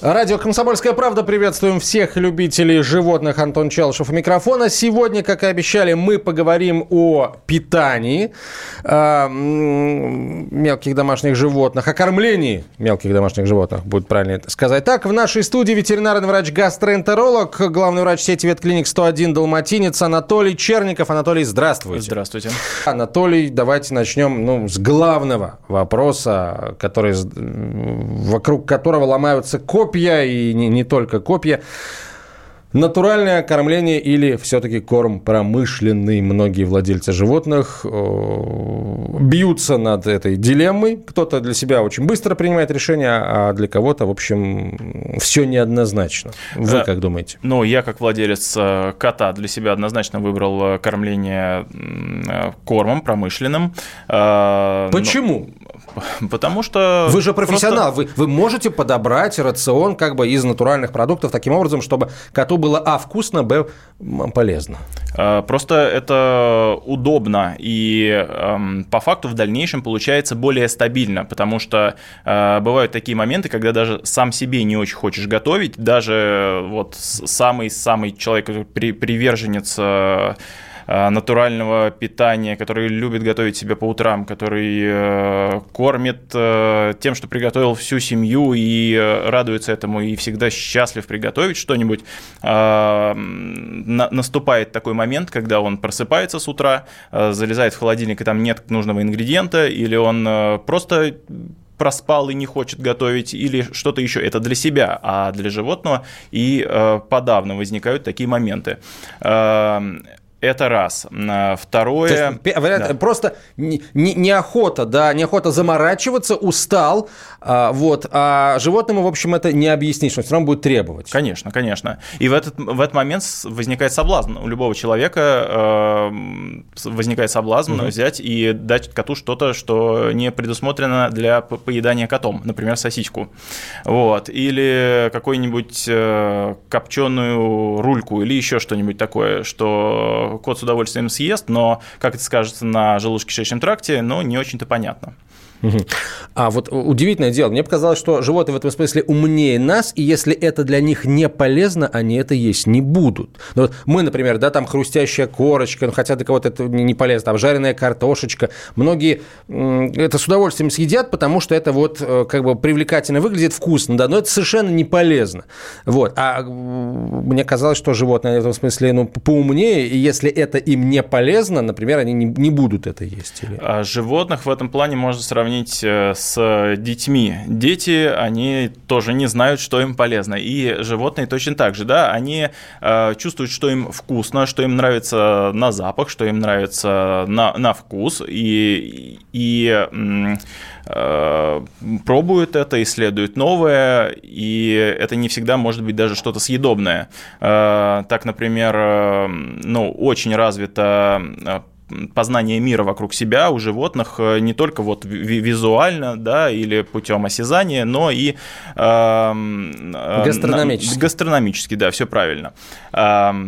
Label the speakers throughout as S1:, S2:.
S1: Радио «Комсомольская правда». Приветствуем всех любителей животных. Антон Челышев у микрофона. Сегодня, как и обещали, мы поговорим о питании э, мелких домашних животных, о кормлении мелких домашних животных, будет правильно это сказать. Так, в нашей студии ветеринарный врач-гастроэнтеролог, главный врач сети ветклиник 101 «Далматинец» Анатолий Черников. Анатолий, здравствуйте.
S2: Здравствуйте.
S1: Анатолий, давайте начнем ну, с главного вопроса, который, вокруг которого ломаются копии копья, и не, не только копья. Натуральное кормление или все-таки корм промышленный? Многие владельцы животных э, бьются над этой дилеммой. Кто-то для себя очень быстро принимает решение, а для кого-то, в общем, все неоднозначно. Вы как думаете?
S2: Ну, я как владелец э, кота для себя однозначно выбрал э, кормление кормом промышленным.
S1: Почему?
S2: Потому что...
S1: Вы же профессионал, просто... вы, вы можете подобрать рацион как бы из натуральных продуктов таким образом, чтобы коту было а. вкусно, б. полезно.
S2: А, просто это удобно, и эм, по факту в дальнейшем получается более стабильно, потому что э, бывают такие моменты, когда даже сам себе не очень хочешь готовить, даже вот самый-самый человек, который приверженец э, Э, натурального питания, который любит готовить себе по утрам, который э, кормит э, тем, что приготовил всю семью и радуется этому и всегда счастлив приготовить что-нибудь, наступает такой момент, когда он просыпается с утра, залезает в холодильник и там нет нужного ингредиента, или он просто проспал и не хочет готовить, или что-то еще. Это для себя, а для животного и подавно возникают такие моменты. Это раз. Второе...
S1: То есть, да. Просто не, не, неохота, да, неохота заморачиваться, устал, а, вот, а животному, в общем, это не объяснишь, он все равно будет требовать.
S2: Конечно, конечно. И в этот, в этот момент возникает соблазн. У любого человека э, возникает соблазн угу. взять и дать коту что-то, что не предусмотрено для поедания котом, например, сосиску. Вот. Или какую-нибудь э, копченую рульку, или еще что-нибудь такое, что кот с удовольствием съест, но как это скажется на желудочно-кишечном тракте, ну, не очень-то понятно.
S1: А вот удивительное дело, мне показалось, что животные в этом смысле умнее нас, и если это для них не полезно, они это есть не будут. Ну, вот мы, например, да, там хрустящая корочка, ну, хотя для кого-то это не полезно, там жареная картошечка, многие это с удовольствием съедят, потому что это вот э, как бы привлекательно выглядит, вкусно, да, но это совершенно не полезно. Вот. А мне казалось, что животные в этом смысле ну, поумнее, и если это им не полезно, например, они не, не будут это есть. Или...
S2: А животных в этом плане можно сравнить э, с детьми. Дети, они тоже не знают, что им полезно. И животные точно так же, да, они э, чувствуют, что им вкусно, что им нравится на запах, что им нравится на, на вкус, и, и э, пробуют это, исследуют новое, и это не всегда может быть даже что-то съедобное. Э, так, например, э, ну, очень развито э, познание мира вокруг себя у животных э, не только вот визуально, да, или путем осязания, но и
S1: э, гастрономически.
S2: Гастрономически, да, все правильно. Э,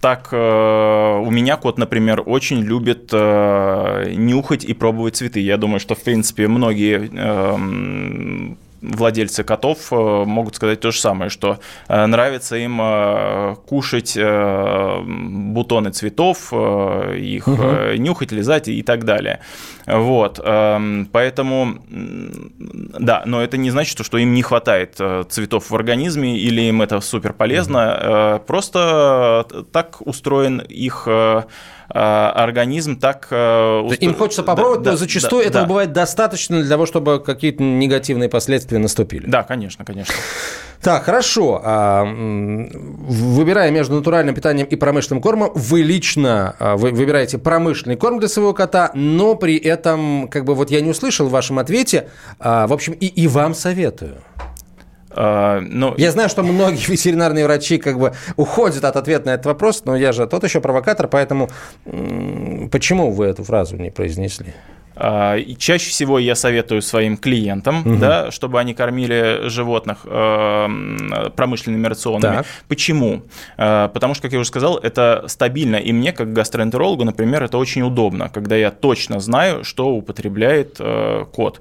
S2: так, э, у меня кот, например, очень любит нюхать и пробовать цветы. Я думаю, что, в принципе, многие эм, владельцы котов э, могут сказать то же самое, что э, нравится им э, кушать бутоны цветов, их угу. нюхать, лизать и так далее. Вот, эм, поэтому, да, но это не значит, что им не хватает цветов в организме или им это супер полезно, угу. просто так устроен их организм так...
S1: Э, им хочется попробовать, да, но зачастую да, этого да. бывает достаточно для того, чтобы какие-то негативные последствия наступили.
S2: Да, конечно, конечно.
S1: Так, хорошо. А, выбирая между натуральным питанием и промышленным кормом, вы лично а, вы выбираете промышленный корм для своего кота, но при этом, как бы вот я не услышал в вашем ответе, а, в общем, и, и вам советую. Uh, ну, я знаю, что многие ветеринарные врачи как бы уходят от ответа на этот вопрос, но я же тот еще провокатор, поэтому почему вы эту фразу не произнесли?
S2: А, и чаще всего я советую своим клиентам, угу. да, чтобы они кормили животных э, промышленными рационами. Так. Почему? Э, потому что, как я уже сказал, это стабильно. И мне, как гастроэнтерологу, например, это очень удобно, когда я точно знаю, что употребляет э, кот.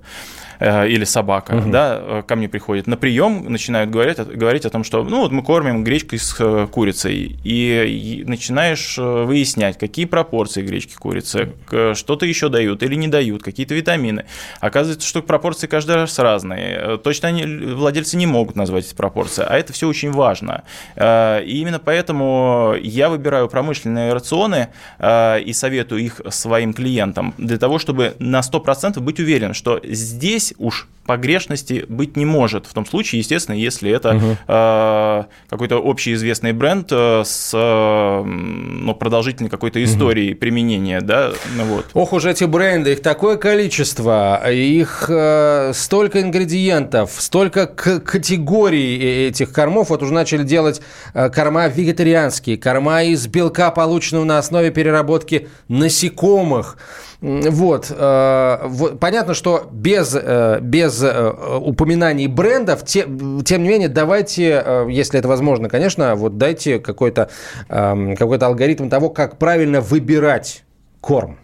S2: Э, или собака, угу. да, э, ко мне приходит на прием, начинают говорить, говорить о том, что ну вот мы кормим гречкой с э, курицей, и начинаешь выяснять, какие пропорции гречки курицы, что-то еще дают или не дают, какие-то витамины. Оказывается, что пропорции каждый раз разные. Точно они, владельцы не могут назвать эти пропорции, а это все очень важно. И именно поэтому я выбираю промышленные рационы и советую их своим клиентам для того, чтобы на 100% быть уверен, что здесь уж погрешности быть не может. В том случае, естественно, если это угу. э, какой-то общеизвестный бренд э, с э, ну, продолжительной какой-то историей угу. применения. Да? Ну, вот.
S1: Ох уж эти бренды, их такое количество, их э, столько ингредиентов, столько категорий э, этих кормов. Вот уже начали делать э, корма вегетарианские, корма из белка, полученного на основе переработки насекомых. Вот. Э, понятно, что без, э, без э, упоминаний брендов, тем, тем не менее, давайте, если это возможно, конечно, вот дайте какой-то эм, какой алгоритм того, как правильно выбирать корм.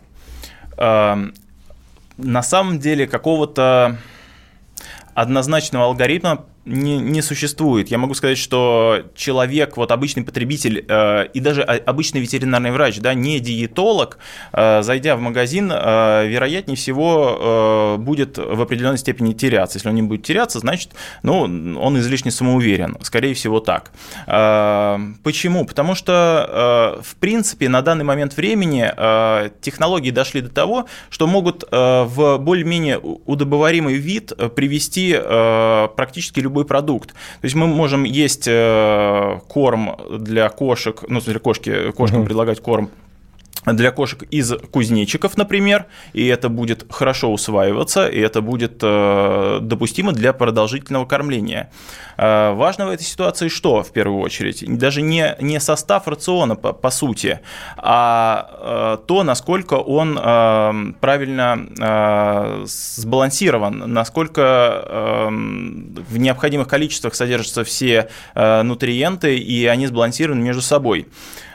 S2: Эм, на самом деле какого-то однозначного алгоритма не, не существует. Я могу сказать, что человек, вот обычный потребитель э, и даже обычный ветеринарный врач, да, не диетолог, э, зайдя в магазин, э, вероятнее всего э, будет в определенной степени теряться. Если он не будет теряться, значит, ну, он излишне самоуверен. Скорее всего, так. Э, почему? Потому что, э, в принципе, на данный момент времени э, технологии дошли до того, что могут э, в более-менее удобоваримый вид привести э, практически любой продукт. То есть мы можем есть э, корм для кошек, ну, для кошки, кошкам угу. предлагать корм для кошек из кузнечиков, например, и это будет хорошо усваиваться, и это будет э, допустимо для продолжительного кормления. Э, важно в этой ситуации что, в первую очередь? Даже не, не состав рациона, по, по сути, а э, то, насколько он правильно сбалансирован, насколько в необходимых количествах содержатся все нутриенты, и они сбалансированы между собой.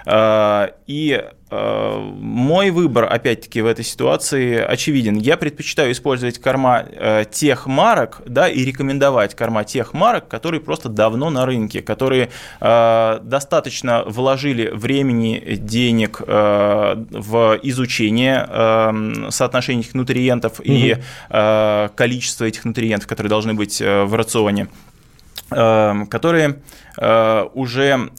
S2: И Э, мой выбор, опять-таки, в этой ситуации очевиден. Я предпочитаю использовать корма э, тех марок, да, и рекомендовать корма тех марок, которые просто давно на рынке, которые э, достаточно вложили времени, денег в изучение соотношения этих нутриентов угу. и количества этих нутриентов, которые должны быть в рационе которые уже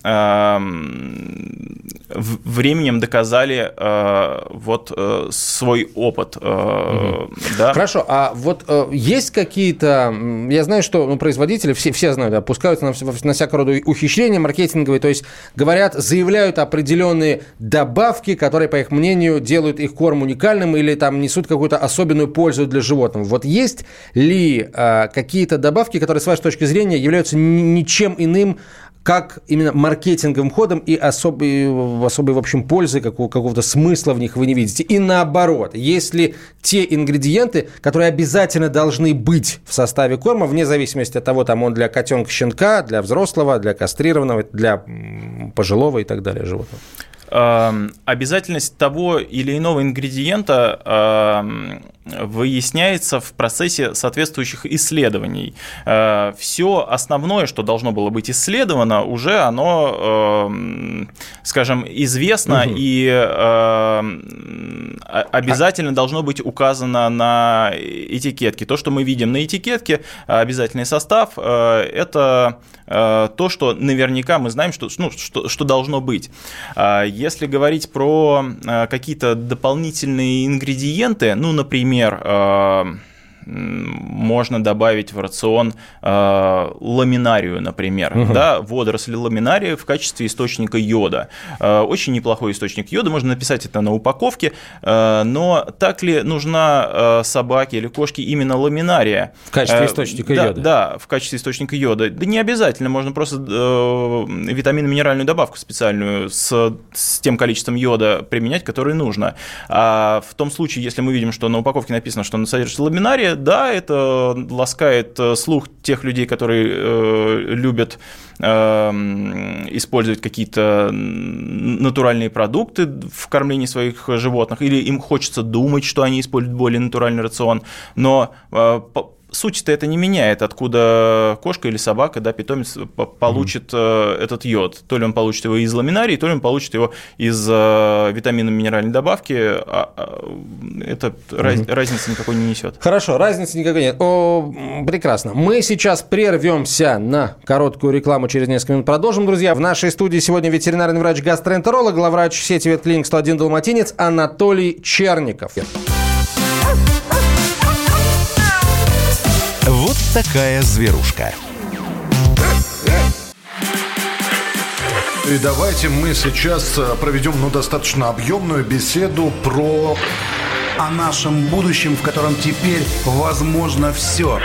S2: временем доказали э, вот э, свой опыт. Э,
S1: угу. да? Хорошо, а вот э, есть какие-то, я знаю, что ну, производители, все, все знают, да, пускаются на, на всякого рода ухищрения маркетинговые, то есть говорят, заявляют определенные добавки, которые, по их мнению, делают их корм уникальным или там несут какую-то особенную пользу для животных. Вот есть ли э, какие-то добавки, которые, с вашей точки зрения, являются ничем иным, как именно маркетинговым ходом и особой, особой в общем, пользы, какого, какого-то смысла в них вы не видите. И наоборот, если те ингредиенты, которые обязательно должны быть в составе корма, вне зависимости от того, там он для котенка, щенка, для взрослого, для кастрированного, для пожилого и так далее животного.
S2: Эм, обязательность того или иного ингредиента эм, выясняется в процессе соответствующих исследований. Э, Все основное, что должно было быть исследовано, уже оно, эм, скажем, известно угу. и обязательно должно быть указано на этикетке. То, что мы видим на этикетке, обязательный состав, э, это э, то, что наверняка мы знаем, что, ну, что, что должно быть. Если говорить про какие-то дополнительные ингредиенты, ну, например, например, э, можно добавить в рацион э, ламинарию, например, угу. да, водоросли ламинария в качестве источника йода. Э, очень неплохой источник йода, можно написать это на упаковке, э, но так ли нужна э, собаке или кошке именно ламинария?
S1: В качестве источника
S2: да,
S1: йода?
S2: Да, в качестве источника йода. Да не обязательно, можно просто э, витаминно-минеральную добавку специальную с, с тем количеством йода применять, которое нужно. А в том случае, если мы видим, что на упаковке написано, что она содержит ламинария, да, это ласкает э, слух тех людей, которые э, любят э, использовать какие-то натуральные продукты в кормлении своих животных, или им хочется думать, что они используют более натуральный рацион, но э, суть-то это не меняет, откуда кошка или собака, да, питомец получит mm-hmm. этот йод. То ли он получит его из ламинарии, то ли он получит его из э, витаминно-минеральной добавки. А, а, это mm-hmm. разницы никакой не несет.
S1: Хорошо, разницы никакой нет. О, прекрасно. Мы сейчас прервемся на короткую рекламу, через несколько минут продолжим, друзья. В нашей студии сегодня ветеринарный врач-гастроэнтеролог, главврач сети ветклиник 101 Далматинец Анатолий Черников.
S3: Такая зверушка.
S4: И давайте мы сейчас э, проведем ну, достаточно объемную беседу про...
S5: О нашем будущем, в котором теперь возможно все.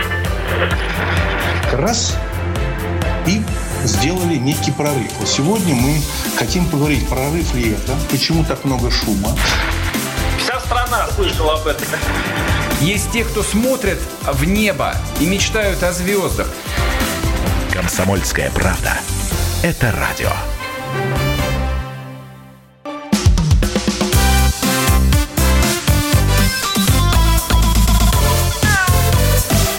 S6: Раз и сделали некий прорыв. Вот сегодня мы хотим поговорить, прорыв ли это, почему так много шума.
S7: Страна слышала об этом.
S8: Есть те, кто смотрят в небо и мечтают о звездах.
S3: Комсомольская правда. Это радио.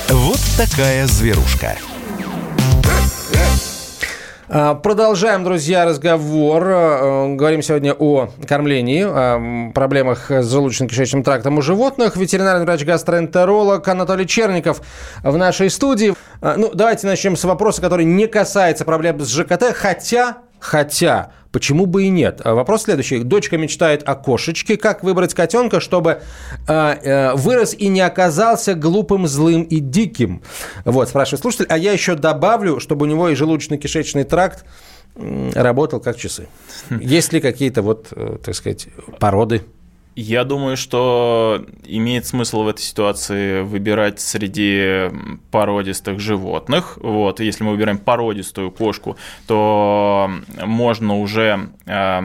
S3: Вот такая зверушка.
S1: А, продолжаем, друзья, разговор. А, говорим сегодня о кормлении, о проблемах с желудочно-кишечным трактом у животных. Ветеринарный врач-гастроэнтеролог Анатолий Черников в нашей студии. А, ну, давайте начнем с вопроса, который не касается проблем с ЖКТ, хотя, хотя Почему бы и нет? А вопрос следующий. Дочка мечтает о кошечке. Как выбрать котенка, чтобы э, э, вырос и не оказался глупым, злым и диким? Вот, спрашивает слушатель. А я еще добавлю, чтобы у него и желудочно-кишечный тракт работал как часы. Есть ли какие-то вот, э, так сказать, породы?
S2: Я думаю, что имеет смысл в этой ситуации выбирать среди породистых животных. Вот, если мы выбираем породистую кошку, то можно уже, э,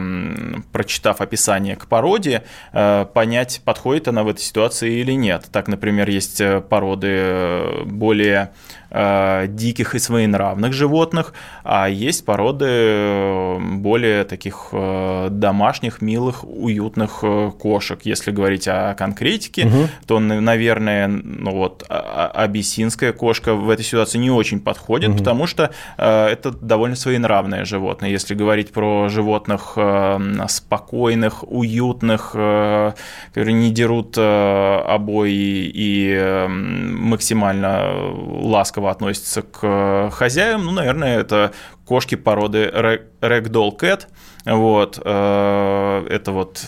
S2: прочитав описание к породе, э, понять, подходит она в этой ситуации или нет. Так, например, есть породы более Э, диких и своенравных животных, а есть породы э, более таких э, домашних, милых, уютных кошек. Если говорить о конкретике, угу. то, наверное, ну вот, а, а, абиссинская кошка в этой ситуации не очень подходит, угу. потому что это довольно своенравное животное. Если говорить про животных спокойных, уютных, которые не дерут обои и максимально ласково ласково относятся к э, хозяевам. Ну, наверное, это кошки породы Ragdoll Cat. Вот. Э, это вот,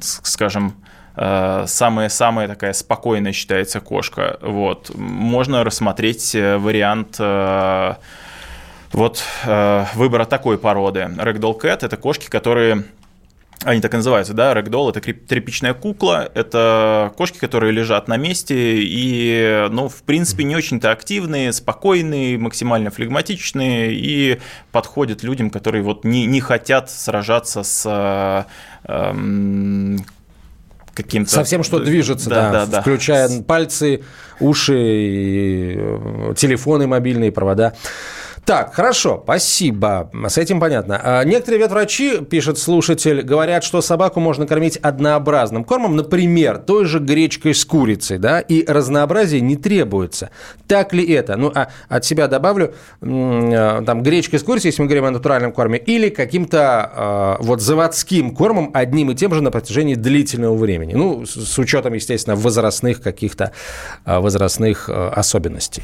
S2: скажем, э, самая-самая такая спокойная считается кошка. Вот. Можно рассмотреть вариант вот выбора такой породы. Ragdoll Cat – это кошки, которые они так и называются, да, рэгдолл – это тряпичная кукла, это кошки, которые лежат на месте и, ну, в принципе, не очень-то активные, спокойные, максимально флегматичные и подходят людям, которые вот не, не хотят сражаться с эм, каким-то...
S1: Совсем, что движется, да, да, да, включая да. пальцы, уши, и э, телефоны мобильные, провода. Так, хорошо, спасибо. С этим понятно. А, некоторые ветврачи, пишет слушатель, говорят, что собаку можно кормить однообразным кормом, например, той же гречкой с курицей, да, и разнообразие не требуется. Так ли это? Ну, а от себя добавлю, а, там, гречкой с курицей, если мы говорим о натуральном корме, или каким-то э, вот заводским кормом, одним и тем же на протяжении длительного времени. Ну, с учетом, естественно, возрастных каких-то возрастных особенностей.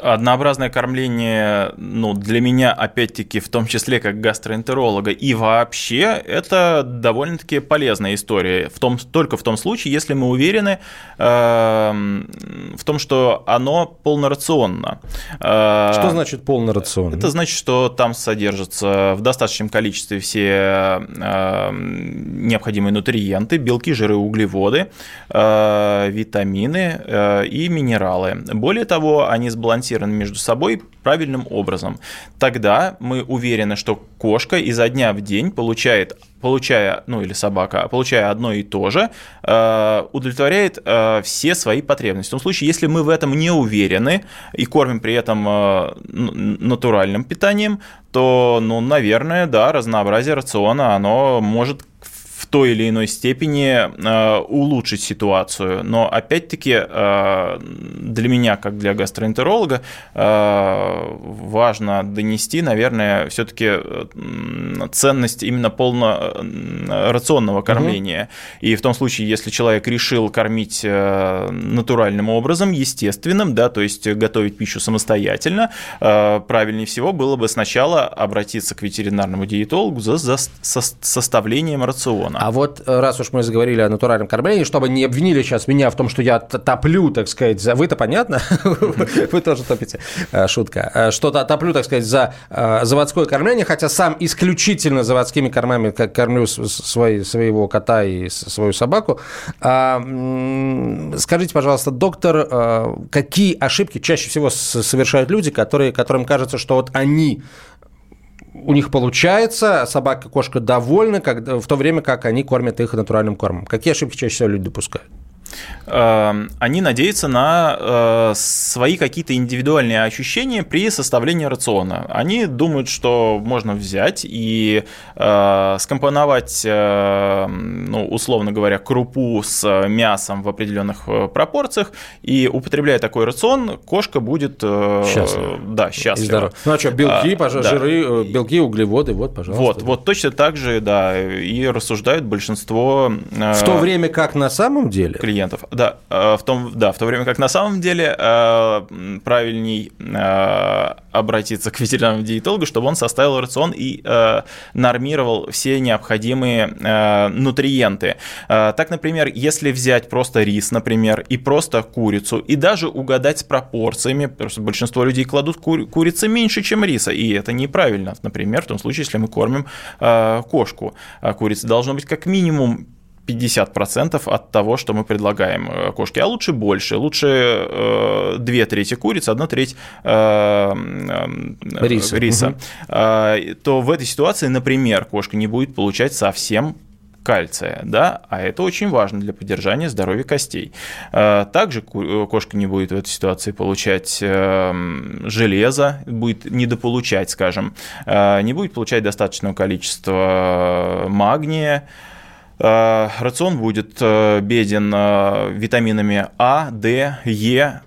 S2: Однообразное кормление, ну, для меня, опять-таки, в том числе как гастроэнтеролога, и вообще, это довольно-таки полезная история. В том, только в том случае, если мы уверены э, в том, что оно полнорационно.
S1: Э, что значит полнорационно?
S2: Это значит, что там содержатся в достаточном количестве все э, необходимые нутриенты, белки, жиры, углеводы, э, витамины э, и минералы. Более того, они сбалансированы сбалансированы между собой правильным образом. Тогда мы уверены, что кошка изо дня в день получает получая, ну или собака, получая одно и то же, э, удовлетворяет э, все свои потребности. В том случае, если мы в этом не уверены и кормим при этом э, натуральным питанием, то, ну, наверное, да, разнообразие рациона, оно может той или иной степени э, улучшить ситуацию. Но опять-таки э, для меня, как для гастроэнтеролога, э, важно донести, наверное, все-таки ценность именно полнорационного кормления. Угу. И в том случае, если человек решил кормить натуральным образом, естественным, да, то есть готовить пищу самостоятельно, правильнее всего было бы сначала обратиться к ветеринарному диетологу за, за составлением рациона.
S1: А вот э, раз уж мы заговорили о натуральном кормлении, чтобы не обвинили сейчас меня в том, что я топлю, так сказать, за... Вы-то понятно? Вы тоже топите. Э, шутка. Э, что топлю, так сказать, за заводское кормление, хотя сам исключительно заводскими кормами кормлю свой, своего кота и свою собаку. А, скажите, пожалуйста, доктор, какие ошибки чаще всего совершают люди, которые, которым кажется, что вот они у них получается, собака, кошка довольны, когда, в то время как они кормят их натуральным кормом. Какие ошибки чаще всего люди допускают?
S2: Эм, они надеются на э, свои какие-то индивидуальные ощущения при составлении рациона. Они думают, что можно взять и э, скомпоновать, э, ну, условно говоря, крупу с мясом в определенных пропорциях, и употребляя такой рацион, кошка будет
S1: счастлива.
S2: Да, счастлива.
S1: Ну а что, белки, а, да. жиры, белки, углеводы, вот, пожалуйста.
S2: Вот, вот точно так же, да, и рассуждают большинство...
S1: В то время как на самом деле...
S2: Клиентов клиентов. Да, э, в том, да, в то время как на самом деле э, правильней э, обратиться к ветеринарному диетологу, чтобы он составил рацион и нормировал все необходимые нутриенты. Так, например, если взять просто рис, например, и просто курицу, и даже угадать с пропорциями, потому что большинство людей кладут курицы меньше, чем риса, и это неправильно. Например, в том случае, если мы кормим кошку, курица должно быть как минимум 50% от того, что мы предлагаем э, кошке, а лучше больше, лучше э, две трети курицы, одна треть э, риса, риса. Угу. то в этой ситуации, например, кошка не будет получать совсем кальция, да, а это очень важно для поддержания здоровья костей. Также кошка не будет в этой ситуации получать железо, будет недополучать, скажем, не будет получать достаточного количества магния, рацион будет э, беден э, витаминами А, Д, Е,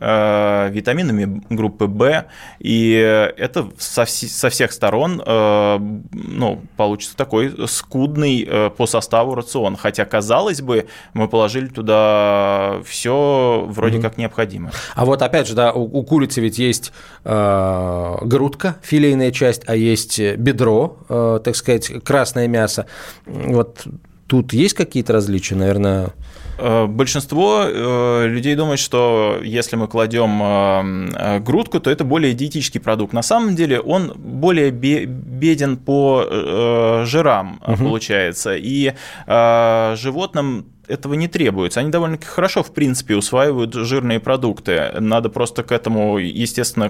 S2: витаминами группы В, и это со, всех сторон ну, получится такой скудный по составу рацион. Хотя, казалось бы, мы положили туда все вроде mm-hmm. как необходимое.
S1: А вот опять же, да, у, у курицы ведь есть э, грудка, филейная часть, а есть бедро, э, так сказать, красное мясо. Вот Тут есть какие-то различия, наверное?
S2: Э, большинство э, людей думает, что если мы кладем э, грудку, то это более диетический продукт. На самом деле он более беден по жирам, угу. получается. И животным этого не требуется. Они довольно-таки хорошо, в принципе, усваивают жирные продукты. Надо просто к этому, естественно,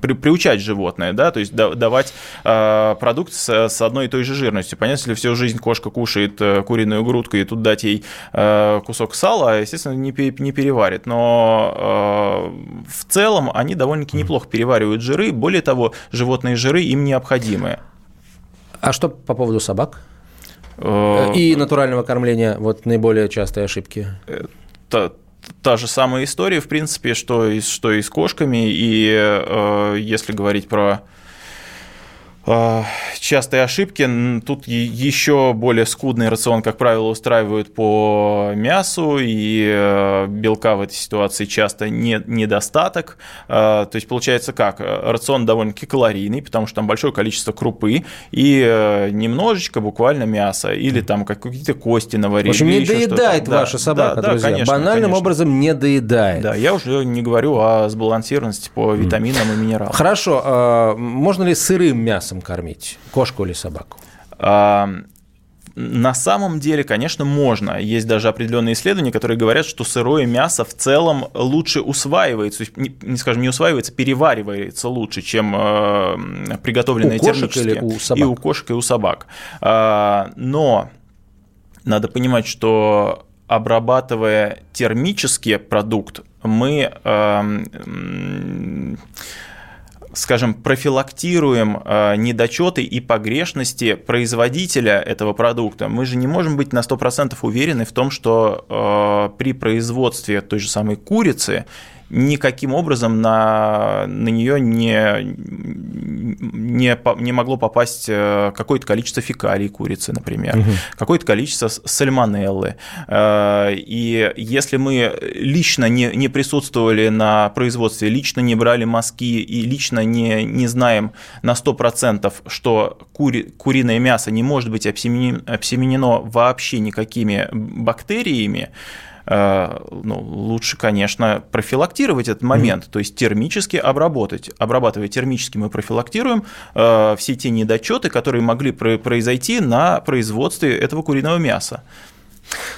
S2: при, приучать животное, да, то есть давать э, продукт с, с одной и той же жирностью. Понятно, если всю жизнь кошка кушает э, куриную грудку и тут дать ей э, кусок сала, естественно, не, не переварит. Но э, в целом они довольно-таки неплохо переваривают жиры. Более того, животные жиры им необходимы.
S1: А что по поводу собак? Э, и натурального кормления, вот наиболее частые ошибки.
S2: Та, та же самая история, в принципе, что и, что и с кошками, и э, если говорить про частые ошибки. Тут еще более скудный рацион, как правило, устраивают по мясу, и э, белка в этой ситуации часто не, недостаток. А, то есть получается как? Рацион довольно-таки калорийный, потому что там большое количество крупы и э, немножечко буквально мяса, или там какие-то кости наварили.
S1: В общем, не доедает ваша собака, да, друзья. Да, конечно, Банальным конечно. образом не доедает.
S2: Да, я уже не говорю о сбалансированности по витаминам и минералам.
S1: Хорошо. А, можно ли сырым мясом мясом кормить кошку или собаку?
S2: А, на самом деле, конечно, можно. Есть даже определенные исследования, которые говорят, что сырое мясо в целом лучше усваивается, не, не скажем, не усваивается, переваривается лучше, чем э, приготовленное
S1: у термически. Или у собак?
S2: И у кошек, и у собак. А, но надо понимать, что обрабатывая термический продукт, мы э, скажем, профилактируем э, недочеты и погрешности производителя этого продукта, мы же не можем быть на 100% уверены в том, что э, при производстве той же самой курицы никаким образом на, на нее не, не, не могло попасть э, какое-то количество фекалий курицы, например, угу. какое-то количество сальмонеллы. Э, и если мы лично не, не присутствовали на производстве, лично не брали мазки и лично не, не знаем на 100%, что кури, куриное мясо не может быть обсеменено, обсеменено вообще никакими бактериями, ну, лучше, конечно, профилактировать этот момент, mm-hmm. то есть термически обработать. Обрабатывая термически, мы профилактируем э, все те недочеты, которые могли произойти на производстве этого куриного мяса.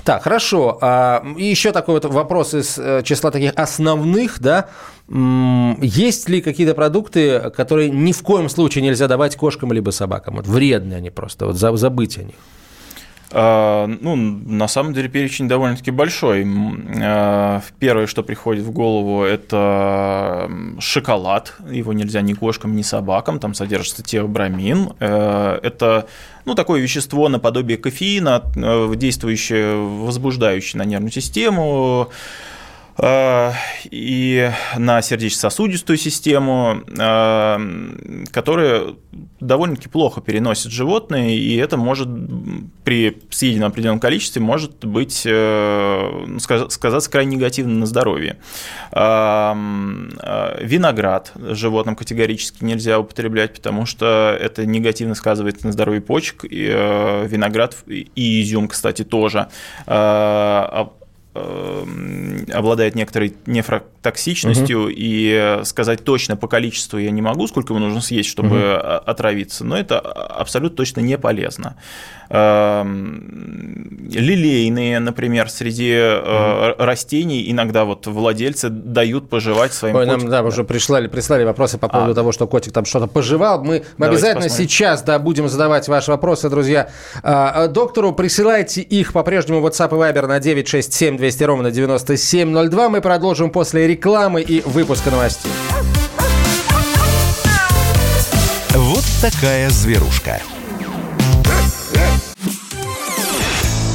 S1: Так, хорошо. А, и еще такой вот вопрос из э, числа таких основных, да. Есть ли какие-то продукты, которые ни в коем случае нельзя давать кошкам либо собакам? Вот вредные они просто, вот забыть о них.
S2: А, ну, на самом деле перечень довольно-таки большой. А, первое, что приходит в голову, это шоколад. Его нельзя ни кошкам, ни собакам. Там содержится теобрамин. Э, это ну, такое вещество наподобие кофеина, э, действующее возбуждающее на нервную систему, и на сердечно-сосудистую систему, э, которые довольно-таки плохо переносят животные, и это может при съеденном определенном количестве может быть э, сказаться крайне негативно на здоровье. Виноград животным категорически нельзя употреблять, потому что это негативно сказывается на здоровье почек. И виноград и изюм, кстати, тоже Эм, обладает некоторой нефротоксичностью, угу. и сказать точно по количеству я не могу, сколько ему нужно съесть, чтобы угу. отравиться, но это абсолютно точно не полезно. Эм, лилейные, например, среди угу. растений иногда вот владельцы дают пожевать своим
S1: Ой, котикам. Нам, да, уже прислали, прислали вопросы по поводу а. того, что котик там что-то пожевал. Мы, мы обязательно посмотрим. сейчас да, будем задавать ваши вопросы, друзья. А, доктору присылайте их по-прежнему WhatsApp и Viber на 967 200 ровно 9702. Мы продолжим после рекламы и выпуска новостей.
S3: Вот такая зверушка.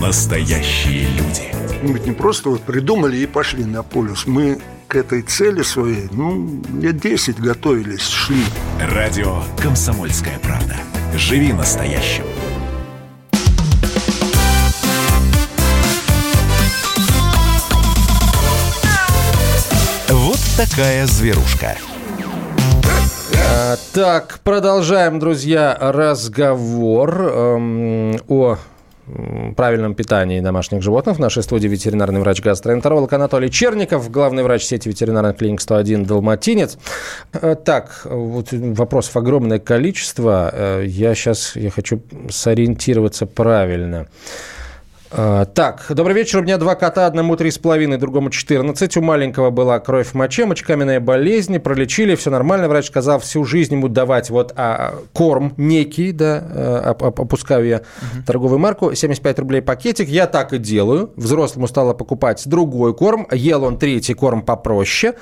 S3: настоящие люди.
S9: Мы ведь не просто вот придумали и пошли на полюс. Мы к этой цели своей, ну, лет 10 готовились, шли.
S3: Радио «Комсомольская правда». Живи настоящим. Вот такая зверушка.
S1: А, так, продолжаем, друзья, разговор эм, о правильном питании домашних животных. В нашей студии ветеринарный врач-гастроэнтеролог Анатолий Черников, главный врач сети ветеринарных клиник 101 «Далматинец». Э, так, вот вопросов огромное количество. Э, я сейчас я хочу сориентироваться правильно. А, так, добрый вечер. У меня два кота, одному три с половиной, другому 14. У маленького была кровь в моче, мочекаменная болезнь. Пролечили, все нормально. Врач сказал, всю жизнь ему давать вот а, корм некий, да, а, опускаю я угу. торговую марку, 75 рублей пакетик. Я так и делаю. Взрослому стала покупать другой корм. Ел он третий корм попроще.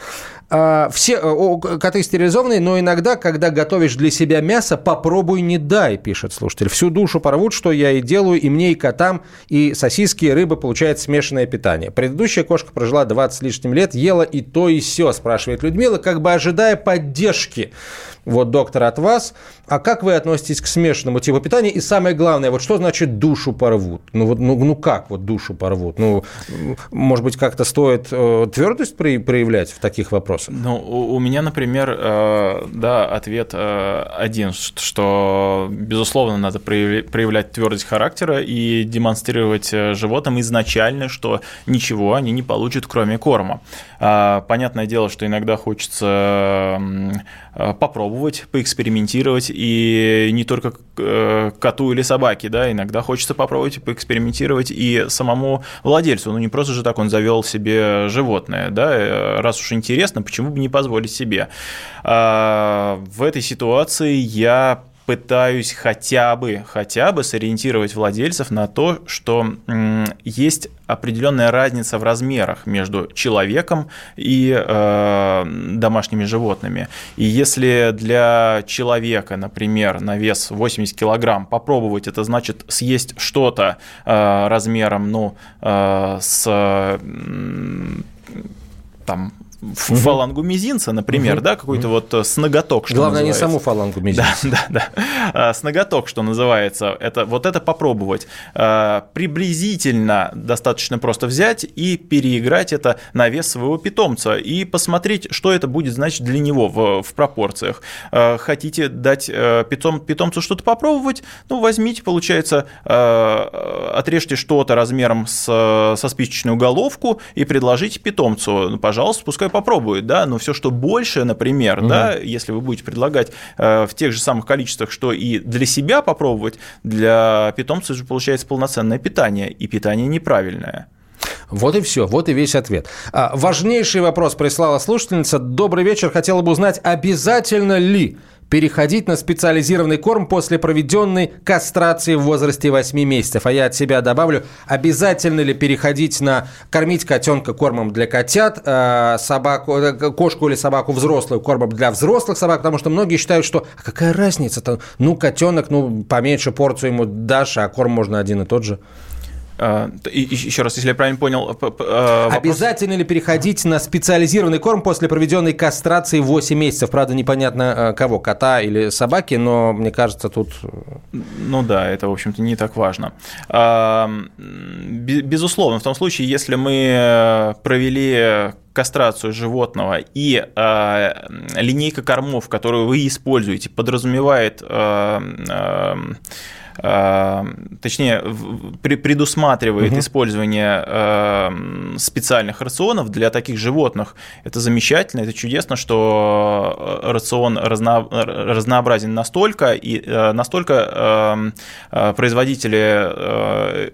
S1: А, все э, коты стерилизованные, но иногда, когда готовишь для себя мясо, попробуй не дай, пишет слушатель. Всю душу порвут, что я и делаю, и мне, и котам, и сосиски, и рыба получает смешанное питание. Предыдущая кошка прожила 20 с лишним лет, ела и то, и все, спрашивает Людмила, как бы ожидая поддержки вот, доктор, от вас. А как вы относитесь к смешанному типу питания? И самое главное, вот что значит душу порвут? Ну, вот, ну, ну как вот душу порвут? Ну, может быть, как-то стоит э, твердость при, проявлять в таких вопросах?
S2: Ну, у, у меня, например, э, да, ответ э, один, что, безусловно, надо проявлять, твердость характера и демонстрировать э, животным изначально, что ничего они не получат, кроме корма. Э, понятное дело, что иногда хочется э, попробовать попробовать, поэкспериментировать, и не только э, коту или собаке, да, иногда хочется попробовать поэкспериментировать и самому владельцу, ну не просто же так он завел себе животное, да, э, раз уж интересно, почему бы не позволить себе. А, в этой ситуации я пытаюсь хотя бы, хотя бы сориентировать владельцев на то, что есть определенная разница в размерах между человеком и э, домашними животными. И если для человека, например, на вес 80 килограмм попробовать, это значит съесть что-то э, размером, ну, э, с э, там. Фалангу мизинца, например, угу. да, какой-то угу. вот э, с ноготок,
S1: что Главное, называется. не саму фалангу мизинца.
S2: Да, да, да. А, с ноготок, что называется. Это, вот это попробовать. А, приблизительно достаточно просто взять и переиграть это на вес своего питомца и посмотреть, что это будет значить для него в, в пропорциях. А, хотите дать э, питом, питомцу что-то попробовать? Ну, возьмите, получается, отрежьте что-то размером с, со спичечную головку и предложите питомцу. Ну, пожалуйста, пускай попробует, да, но все, что больше, например, угу. да, если вы будете предлагать э, в тех же самых количествах, что и для себя попробовать, для питомца же получается полноценное питание, и питание неправильное.
S1: Вот и все, вот и весь ответ. А, важнейший вопрос прислала слушательница. Добрый вечер, хотела бы узнать, обязательно ли переходить на специализированный корм после проведенной кастрации в возрасте 8 месяцев. А я от себя добавлю, обязательно ли переходить на кормить котенка кормом для котят, э, собаку, э, кошку или собаку взрослую кормом для взрослых собак, потому что многие считают, что а какая разница-то? Ну, котенок, ну, поменьше порцию ему дашь, а корм можно один и тот же.
S2: А, еще раз, если я правильно понял. А,
S1: вопрос... Обязательно ли переходить на специализированный корм после проведенной кастрации 8 месяцев? Правда, непонятно а, кого, кота или собаки, но мне кажется, тут...
S2: Ну да, это, в общем-то, не так важно. Безусловно, в том случае, если мы э, провели кастрацию животного и э, линейка кормов, которую вы используете, подразумевает э, э, Э, точнее, предусматривает угу. использование э, специальных рационов для таких животных. Это замечательно, это чудесно, что э, рацион разно, разнообразен настолько, и настолько производители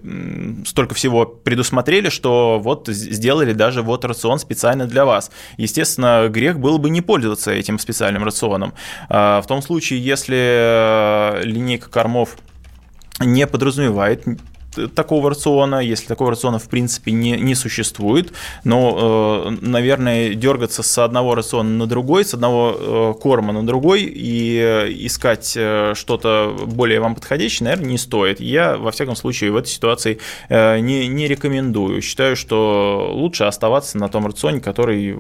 S2: столько всего предусмотрели, что вот сделали даже вот рацион специально для вас. Естественно, грех было бы не пользоваться этим специальным рационом. В том случае, если линейка кормов не подразумевает такого рациона, если такого рациона в принципе не, не существует, но, э, наверное, дергаться с одного рациона на другой, с одного э, корма на другой и искать э, что-то более вам подходящее, наверное, не стоит. Я, во всяком случае, в этой ситуации не, не рекомендую. Считаю, что лучше оставаться на том рационе, который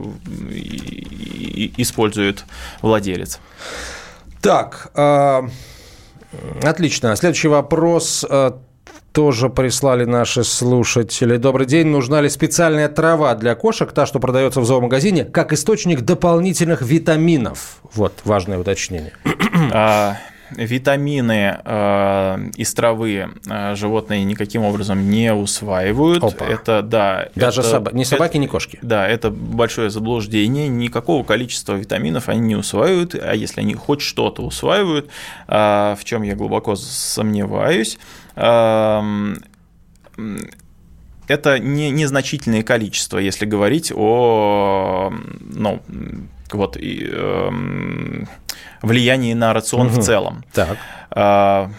S2: использует владелец.
S1: Так, Отлично. Следующий вопрос э, тоже прислали наши слушатели. Добрый день. Нужна ли специальная трава для кошек, та, что продается в зоомагазине, как источник дополнительных витаминов? Вот важное уточнение.
S2: Витамины э, из травы э, животные никаким образом не усваивают.
S1: Опа.
S2: Это да.
S1: Даже
S2: это,
S1: соба... не собаки, это, ни кошки.
S2: Да, это большое заблуждение. Никакого количества витаминов они не усваивают, а если они хоть что-то усваивают, э, в чем я глубоко сомневаюсь. Э, это не, незначительное количество, если говорить о ну, вот, и, э, влиянии на рацион угу. в целом.
S1: Так.
S2: А,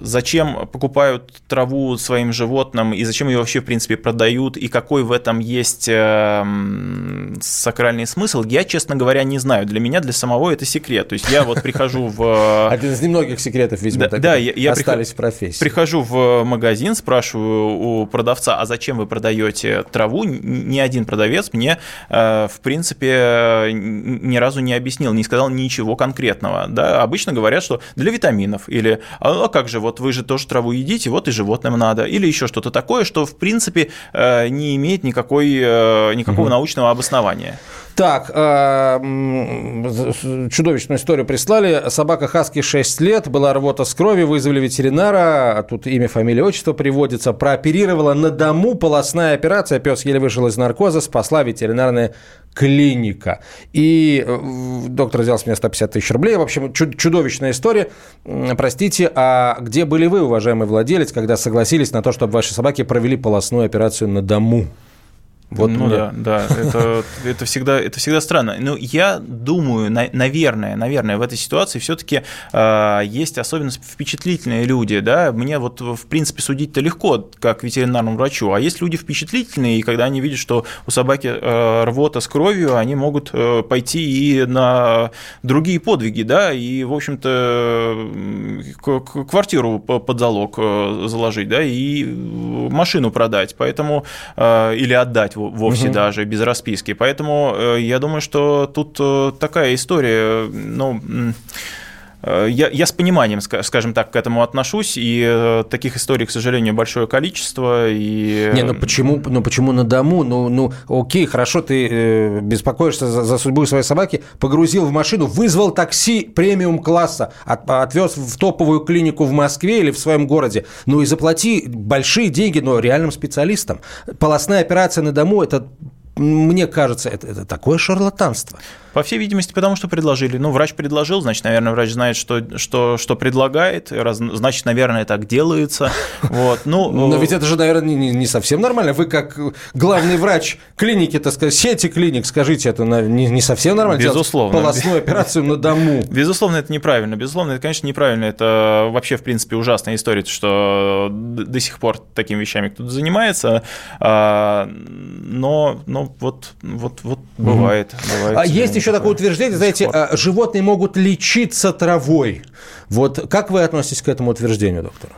S2: зачем покупают траву своим животным и зачем ее вообще, в принципе, продают, и какой в этом есть эм, сакральный смысл, я, честно говоря, не знаю. Для меня, для самого это секрет. То есть я вот прихожу в...
S1: Один из немногих секретов, видимо,
S2: да, да, я,
S1: остались в профессии.
S2: Прихожу в магазин, спрашиваю у продавца, а зачем вы продаете траву? Ни один продавец мне, э, в принципе, ни разу не объяснил, не сказал ничего конкретного. Да? Обычно говорят, что для витаминов или а, а как же, вот вы же тоже траву едите, вот и животным надо, или еще что-то такое, что в принципе э, не имеет никакой, э, никакого угу. научного обоснования.
S1: Так, э, чудовищную историю прислали. Собака Хаски 6 лет, была рвота с кровью, вызвали ветеринара, тут имя, фамилия, отчество приводится, прооперировала на дому, полостная операция, пес еле вышел из наркоза, спасла ветеринарная клиника. И э, доктор взял с меня 150 тысяч рублей. В общем, чудовищная история. Простите, а где были вы, уважаемый владелец, когда согласились на то, чтобы ваши собаки провели полостную операцию на дому?
S2: Вот, ну да, да, это, это, всегда, это всегда странно. Но я думаю, наверное, наверное, в этой ситуации все-таки э, есть особенно впечатлительные люди, да, мне вот, в принципе, судить-то легко, как ветеринарному врачу, а есть люди впечатлительные, и когда они видят, что у собаки э, рвота с кровью, они могут э, пойти и на другие подвиги, да, и, в общем-то, квартиру под залог э, заложить, да, и машину продать, поэтому, э, или отдать вовсе угу. даже, без расписки. Поэтому э, я думаю, что тут э, такая история, ну я, я с пониманием, скажем так, к этому отношусь, и э, таких историй, к сожалению, большое количество. И...
S1: Не, ну почему, ну почему на дому? Ну, ну окей, хорошо, ты э, беспокоишься за, за судьбу своей собаки, погрузил в машину, вызвал такси премиум класса, от, отвез в топовую клинику в Москве или в своем городе, ну и заплати большие деньги, но реальным специалистам. Полостная операция на дому – это мне кажется, это, это такое шарлатанство.
S2: По всей видимости, потому что предложили. Ну, врач предложил, значит, наверное, врач знает, что, что, что предлагает, раз, значит, наверное, так делается. Вот, ну,
S1: Но ведь это же, наверное, не, не совсем нормально. Вы как главный врач клиники, так сказать, сети клиник, скажите, это не, не совсем нормально
S2: Безусловно.
S1: полостную операцию на дому.
S2: Безусловно, это неправильно. Безусловно, это, конечно, неправильно. Это вообще, в принципе, ужасная история, что до сих пор такими вещами кто-то занимается. А, но, но вот, вот, вот бывает. бывает
S1: а есть еще такое утверждение, знаете, а, животные могут лечиться травой. Вот как вы относитесь к этому утверждению, доктор?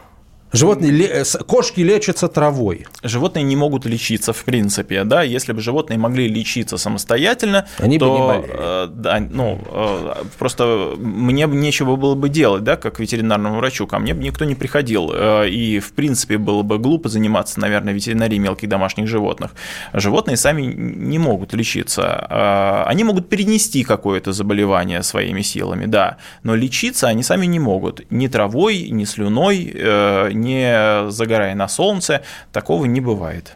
S1: Животные, э, кошки лечатся травой.
S2: Животные не могут лечиться в принципе, да. Если бы животные могли лечиться самостоятельно,
S1: они
S2: то,
S1: бы не болели.
S2: Э, да, ну э, просто мне нечего было бы делать, да, как ветеринарному врачу. Ко мне бы никто не приходил, и в принципе было бы глупо заниматься, наверное, ветеринарией мелких домашних животных. Животные сами не могут лечиться, они могут перенести какое-то заболевание своими силами, да, но лечиться они сами не могут ни травой, ни слюной не загорая на солнце, такого не бывает.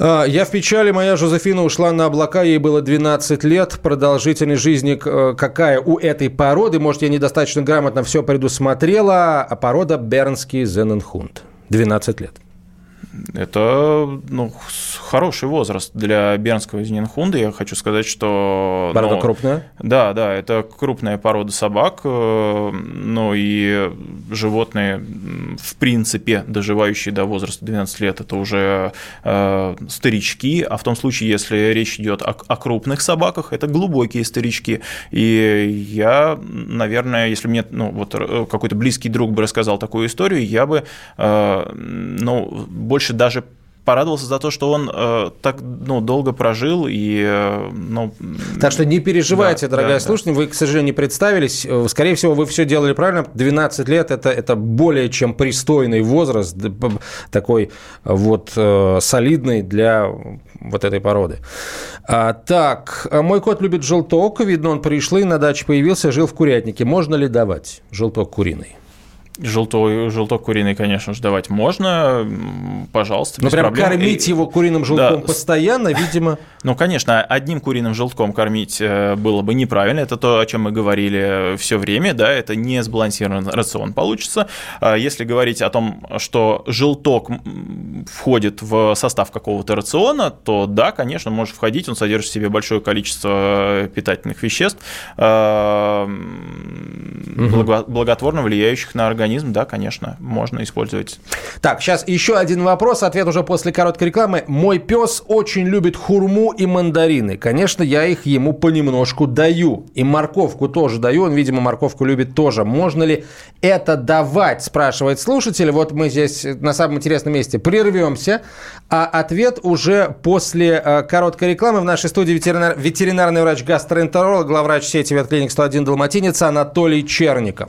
S1: А, я в печали, моя Жозефина ушла на облака, ей было 12 лет. Продолжительность жизни э, какая у этой породы? Может, я недостаточно грамотно все предусмотрела. А порода Бернский Зененхунд. 12 лет.
S2: Это ну, хороший возраст для бернского зенинхунда. Я хочу сказать, что...
S1: Порода ну, крупная?
S2: Да, да, это крупная порода собак. Э, ну и животные, в принципе, доживающие до возраста 12 лет, это уже э, старички. А в том случае, если речь идет о, о крупных собаках, это глубокие старички. И я, наверное, если мне ну, вот, э, какой-то близкий друг бы рассказал такую историю, я бы э, ну, больше даже порадовался за то, что он э, так ну, долго прожил и э, ну,
S1: так что не переживайте, да, дорогая да, слушатель, да. вы, к сожалению, не представились. Э, скорее всего, вы все делали правильно. 12 лет это, это более чем пристойный возраст, такой вот э, солидный для вот этой породы. А, так, мой кот любит желток. Видно, он пришлый, на даче появился, жил в курятнике. Можно ли давать желток куриный?
S2: Желтой, желток куриный, конечно же, давать можно, пожалуйста,
S1: Ну, прям проблем. кормить его куриным желтком да. постоянно, видимо.
S2: Ну, конечно, одним куриным желтком кормить э, было бы неправильно. Это то, о чем мы говорили все время, да, это не сбалансированный рацион получится. А если говорить о том, что желток входит в состав какого-то рациона, то да, конечно, может входить, он содержит в себе большое количество питательных веществ, благо, благотворно влияющих на организм, да, конечно, можно использовать.
S1: Так, сейчас еще один вопрос, ответ уже после короткой рекламы. Мой пес очень любит хурму и мандарины. Конечно, я их ему понемножку даю. И морковку тоже даю, он, видимо, морковку любит тоже. Можно ли это давать, спрашивает слушатель. Вот мы здесь на самом интересном месте прервемся, а ответ уже после э, короткой рекламы. В нашей студии ветеринар, ветеринарный врач-гастроэнтеролог, главврач сети ветклиник 101 Далматинец Анатолий Черников.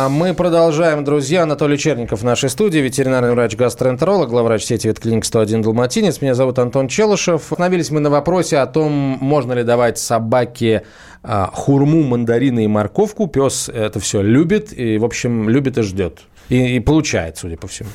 S1: А мы продолжаем, друзья. Анатолий Черников в нашей студии, ветеринарный врач-гастроэнтеролог, главврач сети ветклиник 101 Далматинец. Меня зовут Антон Челышев. Остановились мы на вопросе о том, можно ли давать собаке а, хурму, мандарины и морковку. Пес это все любит и, в общем, любит и ждет. И, и получает, судя по всему.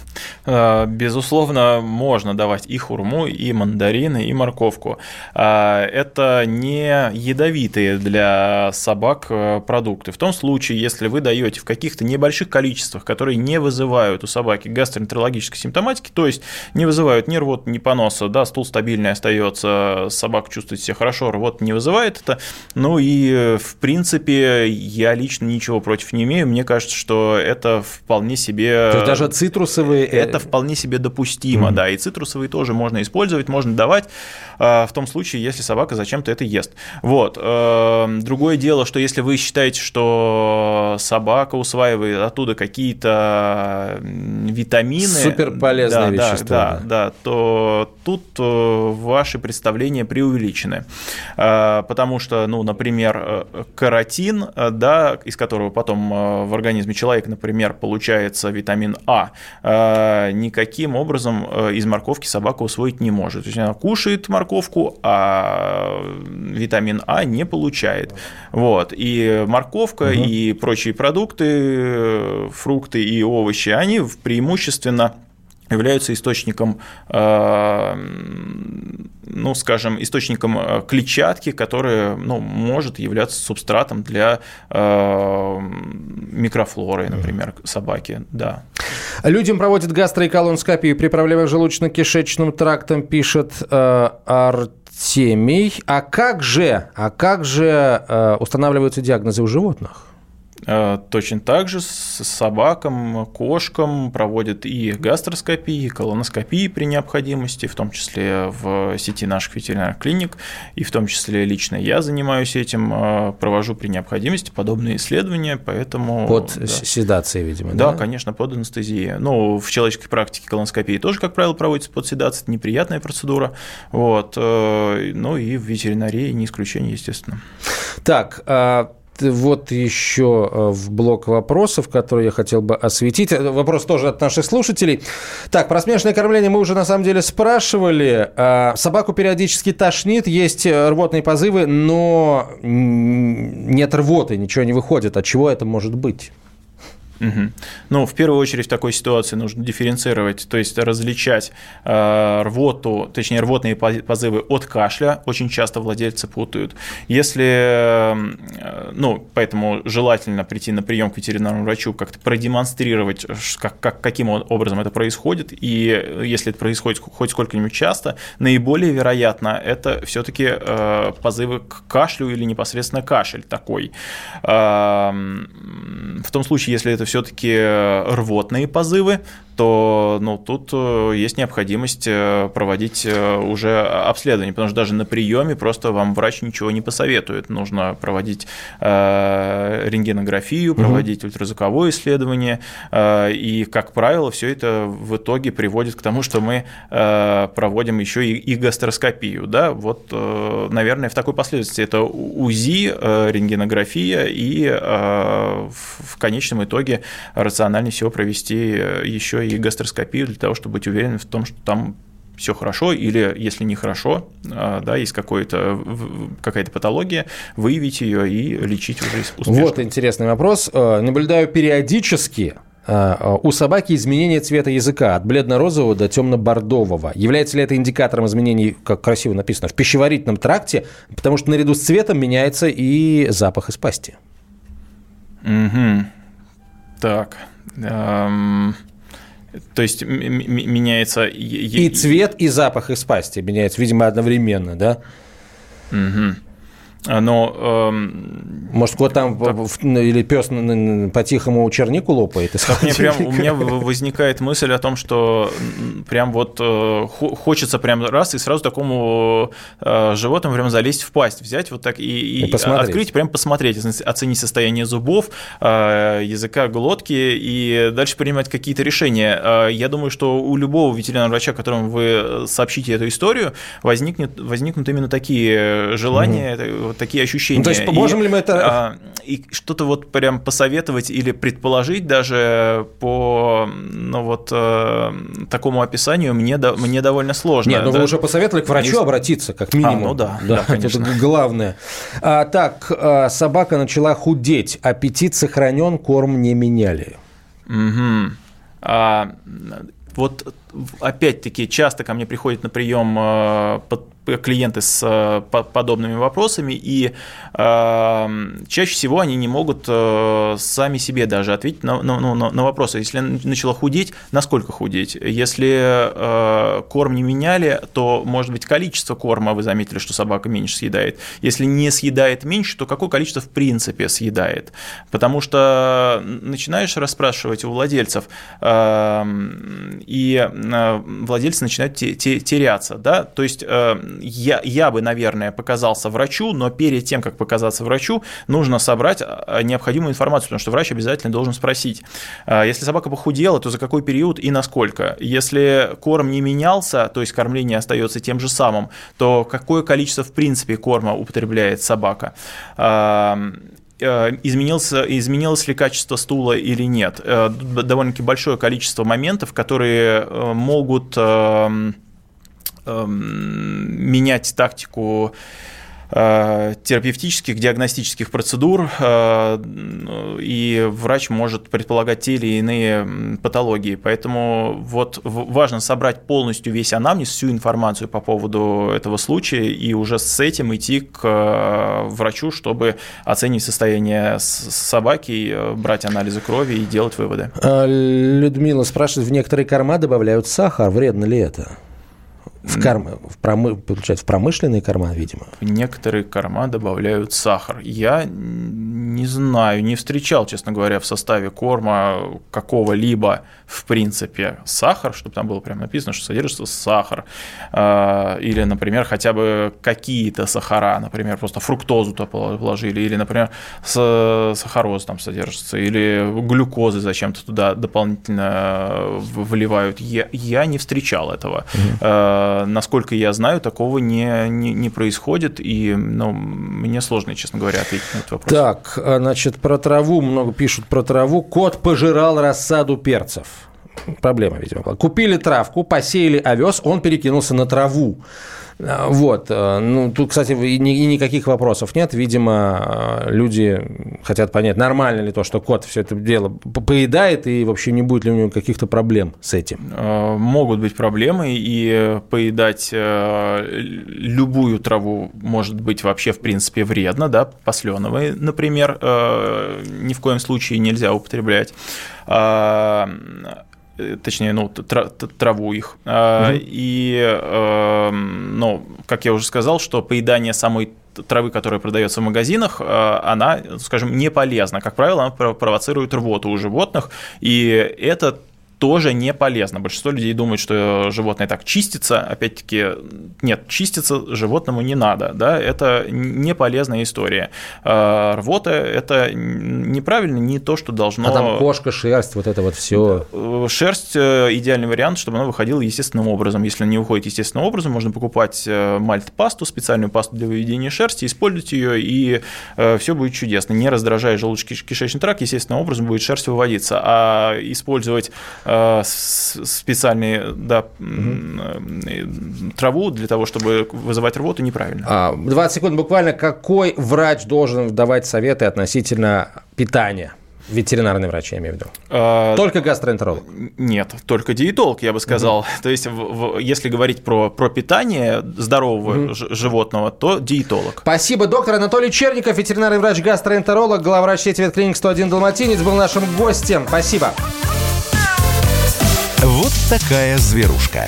S2: А, безусловно, можно давать и хурму, и мандарины, и морковку. А, это не ядовитые для собак э, продукты. В том случае, если вы даете в каких-то небольших количествах, которые не вызывают у собаки гастроэнтерологической симптоматики, то есть не вызывают ни рвот, ни поноса, да, стул стабильный остается, собака чувствует себя хорошо, рвот не вызывает это. Ну и, в принципе, я лично ничего против не имею. Мне кажется, что это вполне.
S1: То есть даже цитрусовые...
S2: Э, это вполне себе допустимо, mm-hmm. да, и цитрусовые тоже можно использовать, можно давать а, в том случае, если собака зачем-то это ест. Вот. Эм, другое дело, что если вы считаете, что собака усваивает оттуда какие-то витамины...
S1: Супер полезные
S2: да,
S1: вещества.
S2: Да, да, да, то тут э, ваши представления преувеличены. А, потому что, ну, например, э, каротин, да, из которого потом в организме человека, например, получается является витамин А, э, никаким образом э, из морковки собака усвоить не может. То есть она кушает морковку, а витамин А не получает. Вот. И морковка, угу. и прочие продукты, э, фрукты и овощи, они преимущественно являются источником, э, ну, скажем, источником э, клетчатки, которая ну, может являться субстратом для э, микрофлоры, например, собаки. Да.
S1: Людям проводят гастроэколоноскопию при проблемах желудочно-кишечным трактом, пишет Артемий. А как же, а как же устанавливаются диагнозы у животных?
S2: Э, точно так же с собакам, кошкам проводят и гастроскопии, и колоноскопии при необходимости, в том числе в сети наших ветеринарных клиник, и в том числе лично я занимаюсь этим, э, провожу при необходимости подобные исследования, поэтому...
S1: Под да. седацией, видимо,
S2: да? Да, конечно, под анестезией. Ну, в человеческой практике колоноскопии тоже, как правило, проводится под седацией, это неприятная процедура, вот, э, ну и в ветеринарии не исключение, естественно.
S1: Так, а вот еще э, в блок вопросов, которые я хотел бы осветить. Э, вопрос тоже от наших слушателей. Так, про смешанное кормление мы уже на самом деле спрашивали. А, собаку периодически тошнит, есть э, рвотные позывы, но нет рвоты, ничего не выходит. От чего это может быть?
S2: Угу. Ну, в первую очередь в такой ситуации нужно дифференцировать, то есть различать э, рвоту, точнее рвотные позывы от кашля. Очень часто владельцы путают. Если, э, ну, поэтому желательно прийти на прием к ветеринарному врачу, как-то продемонстрировать, как, как, каким образом это происходит. И если это происходит хоть сколько-нибудь часто, наиболее вероятно это все-таки э, позывы к кашлю или непосредственно кашель такой. Э, в том случае, если это все-таки э, рвотные позывы, то ну, тут э, есть необходимость э, проводить уже обследование, потому что даже на приеме просто вам врач ничего не посоветует. Нужно проводить рентгенографию, проводить угу. ультразвуковое исследование, и, как правило, все это в итоге приводит к тому, что мы проводим еще и гастроскопию. Да? Вот, наверное, в такой последовательности это УЗИ, рентгенография и в конечном итоге рациональнее всего провести э, еще и гастроскопию для того, чтобы быть уверенным в том, что там все хорошо, или если не хорошо, а, да, есть какая-то патология, выявить ее и лечить уже успешно.
S1: Вот интересный вопрос. Э, наблюдаю периодически э, у собаки изменение цвета языка от бледно-розового до темно-бордового. Является ли это индикатором изменений, как красиво написано, в пищеварительном тракте? Потому что наряду с цветом меняется и запах из пасти.
S2: Угу. Так. Эм, то есть меняется...
S1: И цвет, и запах из пасти меняется, видимо, одновременно, да?
S2: Угу. А, но, эм,
S1: Может, кот там так, или пес по-тихому чернику лопает?
S2: Так мне прям, у меня возникает мысль о том, что прям вот э, хочется прям раз и сразу такому э, животному прям залезть в пасть, взять вот так и, и, и открыть, прям посмотреть, оценить состояние зубов, э, языка, глотки и дальше принимать какие-то решения. Э, я думаю, что у любого ветеринарного врача, которому вы сообщите эту историю, возникнет, возникнут именно такие желания, mm-hmm вот такие ощущения. Ну,
S1: то есть, можем и, ли мы это... А,
S2: и что-то вот прям посоветовать или предположить даже по, ну вот, э, такому описанию мне, мне довольно сложно.
S1: Нет, ну да? вы уже посоветовали к врачу Есть... обратиться, как минимум.
S2: А, ну да, да, да конечно.
S1: Это главное. А, так, а, собака начала худеть, аппетит сохранен, корм не меняли.
S2: Угу. А, вот опять-таки часто ко мне приходят на прием э, клиенты с э, подобными вопросами, и э, чаще всего они не могут сами себе даже ответить на, на, на, на вопросы. Если начала худеть, насколько худеть? Если корм не меняли, то, может быть, количество корма, вы заметили, что собака меньше съедает. Если не съедает меньше, то какое количество в принципе съедает? Потому что начинаешь расспрашивать у владельцев, и Э, владельцы начинают теряться, да, то есть э, я, я бы, наверное, показался врачу, но перед тем, как показаться врачу, нужно собрать э, необходимую информацию, потому что врач обязательно должен спросить, если собака похудела, то за какой период и насколько, если корм не менялся, то есть кормление остается тем же самым, то какое количество, в принципе, корма употребляет собака? Э, изменился, изменилось ли качество стула или нет. Э, довольно-таки большое количество моментов, которые э, могут эм, эм, менять тактику Э, терапевтических, диагностических процедур, э, и врач может предполагать те или иные патологии. Поэтому вот важно собрать полностью весь анамнез, всю информацию по поводу этого случая, и уже с этим идти к э, врачу, чтобы оценить состояние собаки, брать анализы крови и делать выводы.
S1: А, Людмила спрашивает, в некоторые корма добавляют сахар, вредно ли это? В, корм, в, промы, получается, в промышленные корма, видимо.
S2: В некоторые корма добавляют сахар. Я не знаю, не встречал, честно говоря, в составе корма какого-либо, в принципе, сахар, чтобы там было прям написано, что содержится сахар. А, или, например, хотя бы какие-то сахара, например, просто фруктозу-то положили, или, например, сахароз там содержится, или глюкозы зачем-то туда дополнительно вливают. Я, я не встречал этого. Mm-hmm насколько я знаю, такого не, не, не происходит, и ну, мне сложно, честно говоря, ответить на этот вопрос.
S1: Так, а, значит, про траву много пишут про траву. Кот пожирал рассаду перцев. Проблема, видимо, была. Купили травку, посеяли овес, он перекинулся на траву. А, Вот. э, Ну, тут, кстати, и ни- и никаких вопросов нет. Видимо, э, люди хотят понять, нормально ли то, что кот все это дело поедает, и вообще не будет ли у него каких-то проблем с этим.
S2: Э, Могут быть проблемы, и поедать любую траву может быть вообще, в принципе, вредно, да, посленовые, например, ни в коем случае нельзя употреблять. Э, Точнее, ну, траву их.
S1: Мгм.
S2: И, э, ну, как я уже сказал, что поедание самой травы, которая продается в магазинах, э, она, скажем, не полезна. Как правило, она про- провоцирует рвоту у животных, и это тоже не полезно. Большинство людей думают, что животное так чистится. Опять-таки, нет, чиститься животному не надо. Да? Это не полезная история. Э, Рвота – это неправильно, не то, что должно...
S1: А там кошка, шерсть, вот это вот все.
S2: Э, Шерсть э, идеальный вариант, чтобы она выходила естественным образом. Если она не выходит естественным образом, можно покупать э, мальт-пасту, специальную пасту для выведения шерсти, использовать ее, и все будет чудесно. Не раздражая желудочно-кишечный тракт, естественным образом будет шерсть выводиться. А использовать э, с- специальные да, э, траву для того, чтобы вызывать рвоту, неправильно.
S1: А, 20 секунд буквально. Какой врач должен давать советы относительно питания? Ветеринарный врач, я имею в виду.
S2: А,
S1: Только гастроэнтеролог.
S2: Нет, только диетолог, я бы сказал. То есть, в- в- если говорить про, про питание здорового ж- животного, то диетолог.
S1: Спасибо, доктор Анатолий Черников, ветеринарный врач-гастроэнтеролог, главврач сети ветклиник 101 Далматинец, был нашим гостем. Спасибо.
S3: Такая зверушка.